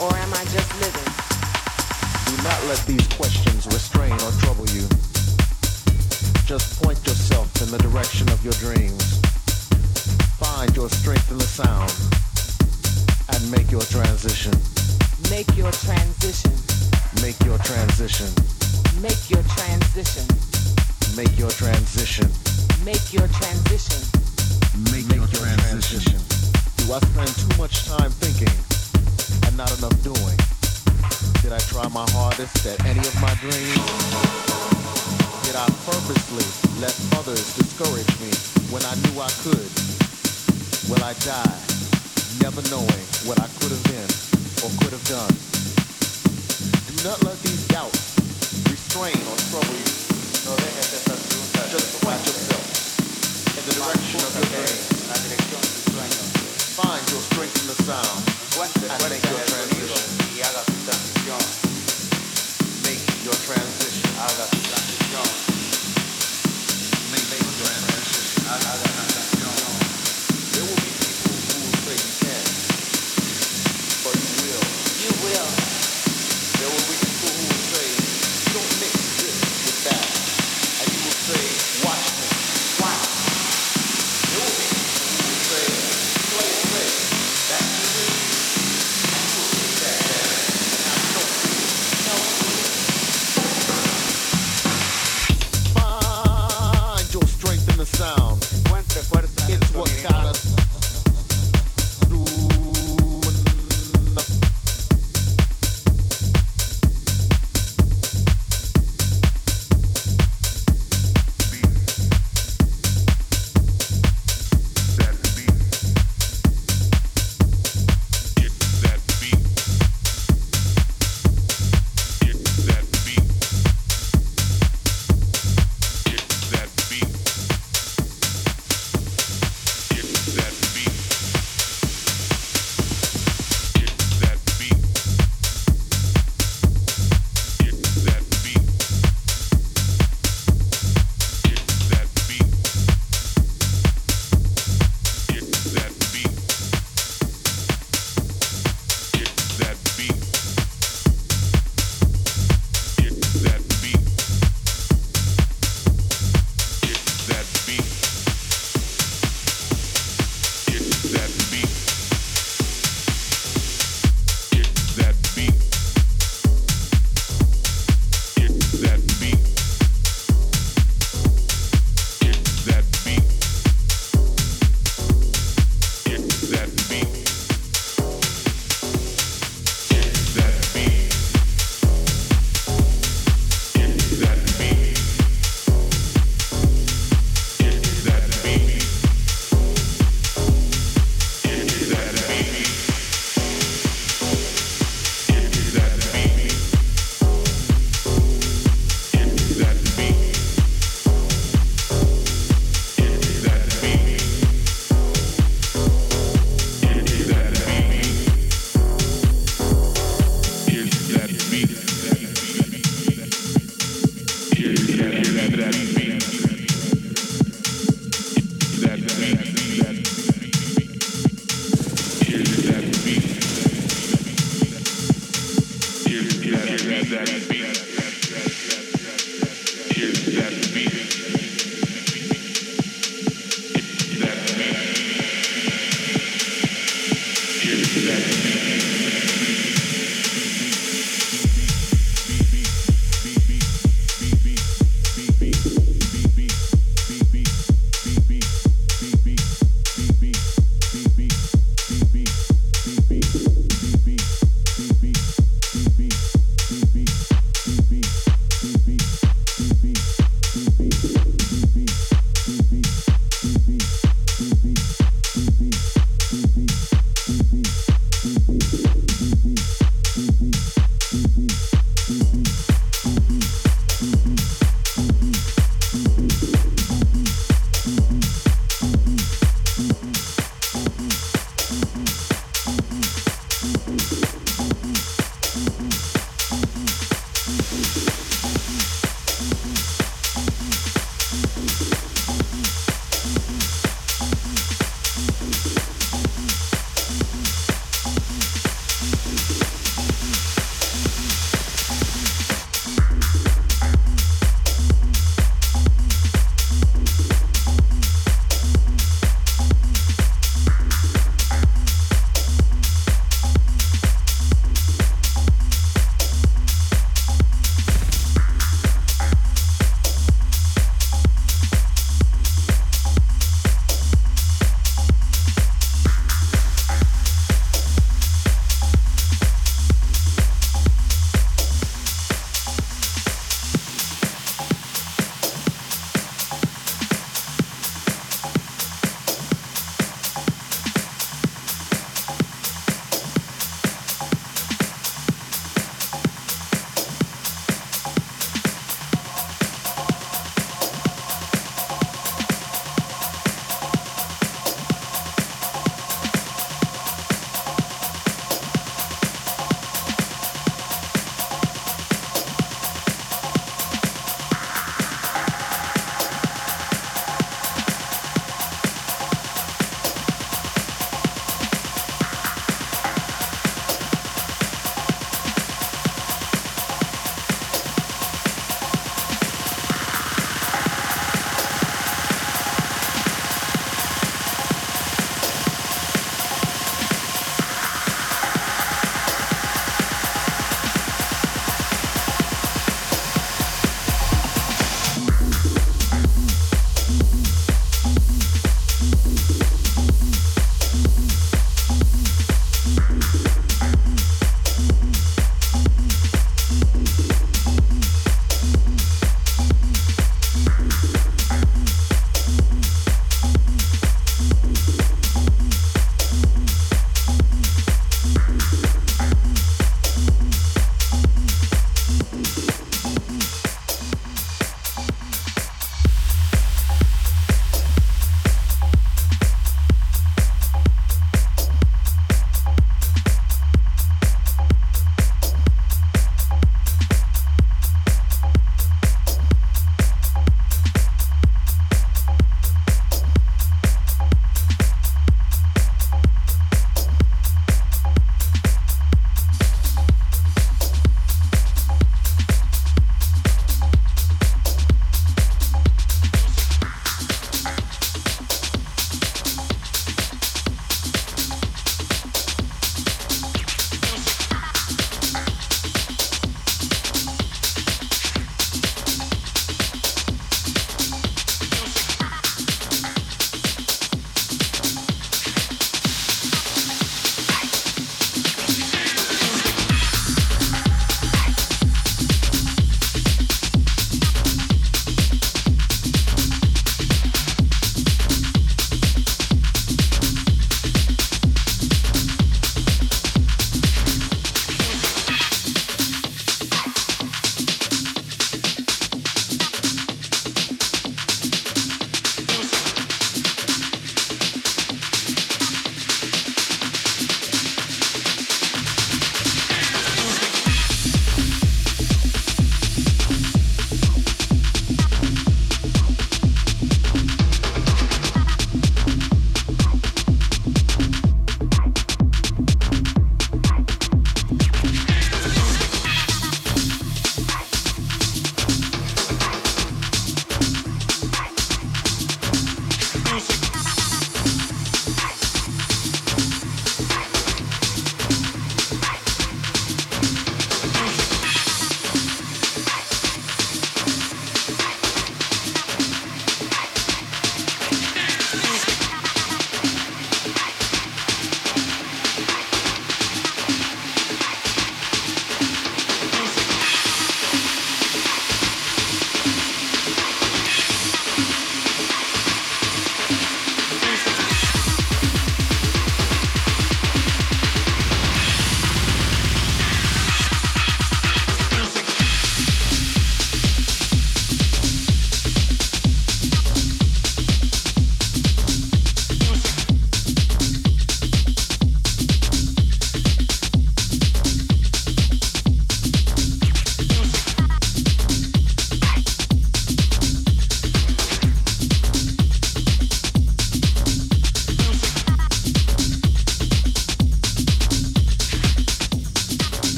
or am I just living? Do not let these questions restrain or trouble you. Just point yourself in the direction of your dreams. Find your strength in the sound and make your transition. Make your transition. Make your transition. Make your transition. Make your transition. Make your transition. Make, your transition. Do I spend too much time thinking not enough doing? Did I try my hardest at any of my dreams? Did I purposely let others discourage me when I knew I could? Will I die never knowing what I could have been or could have done? Do not let these doubts restrain or trouble you. No dejes esas preguntas. Just point yourself in the direction of your dreams. En la dirección de tus sueños. Find your strength in the sound Cuente, and cuente make your el transition. Make your transition.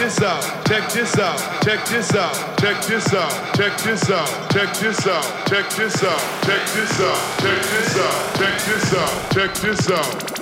This out, check this out, check this out, check this out, check this out, check this out, check this out, check this out, check this out, check this out, check this out.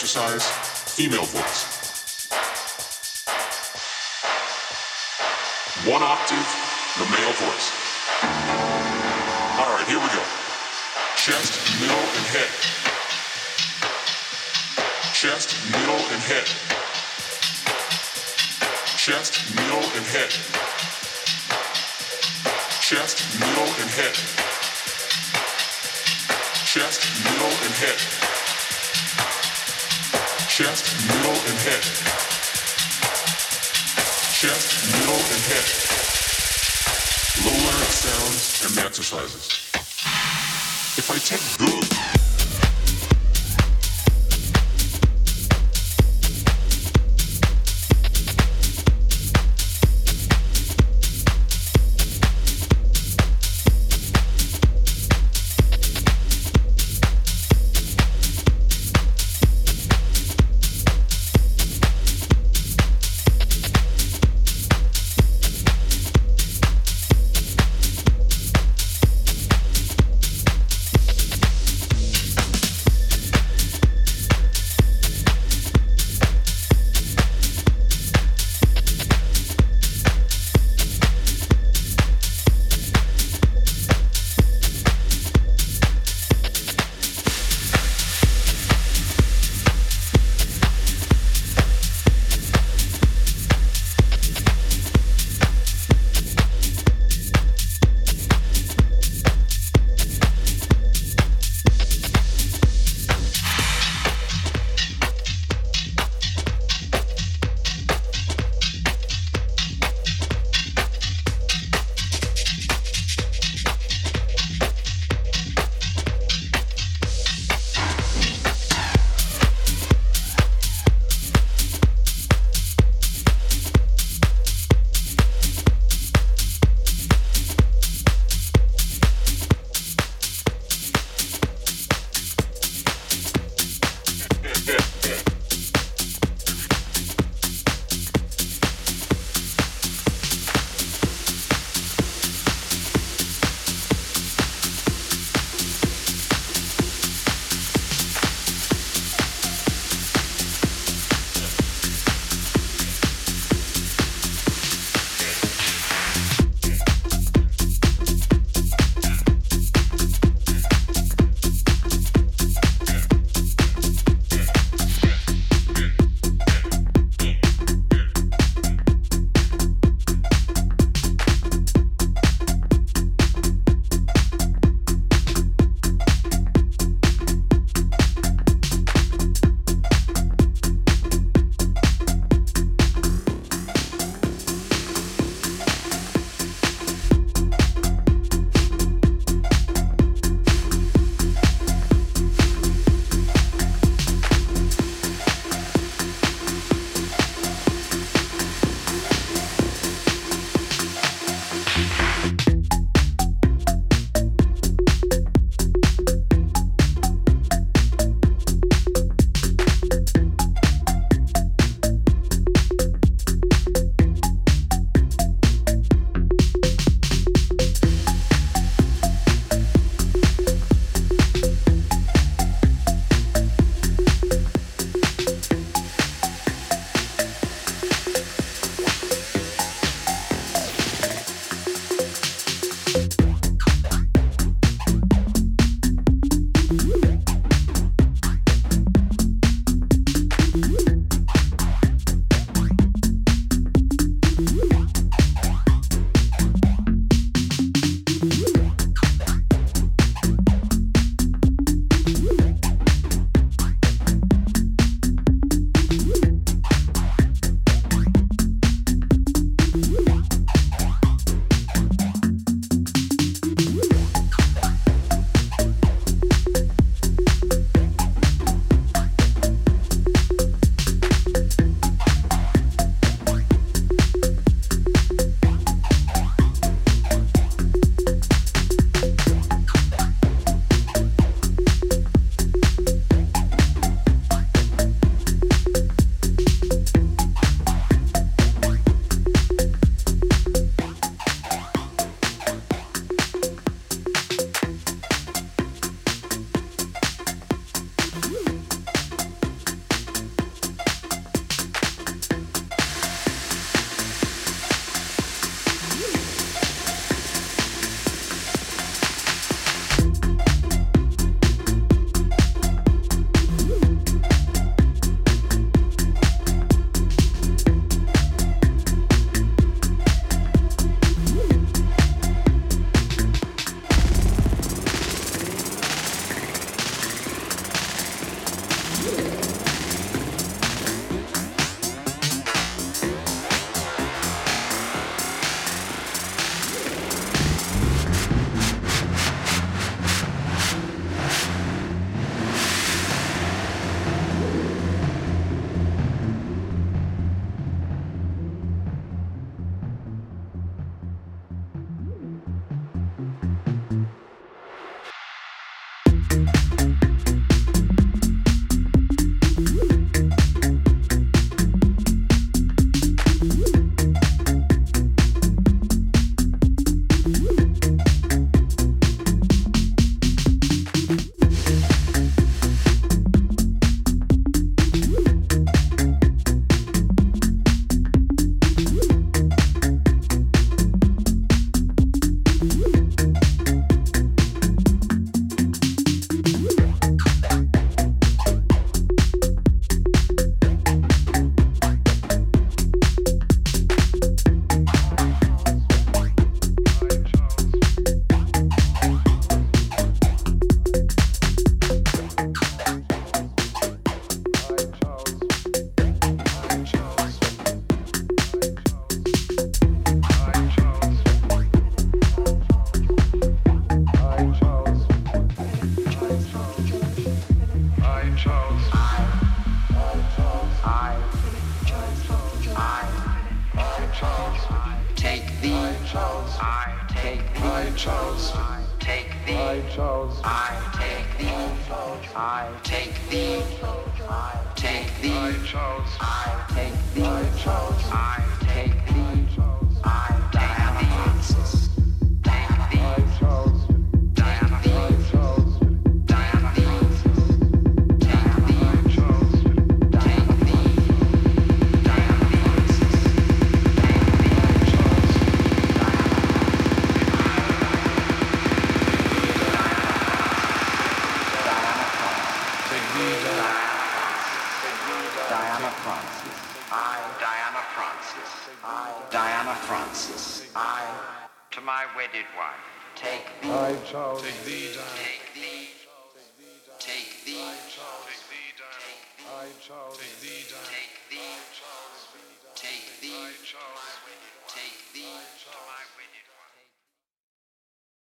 Exercise, female voice. One octave, the male voice. All right, here we go. Chest, middle, and head. Chest, middle, and head chest, middle, and head. Chest, middle, and head. Chest, middle, and head. Chest, middle, and head. Chest, middle, and head. Low larynx sounds and exercises. If I take good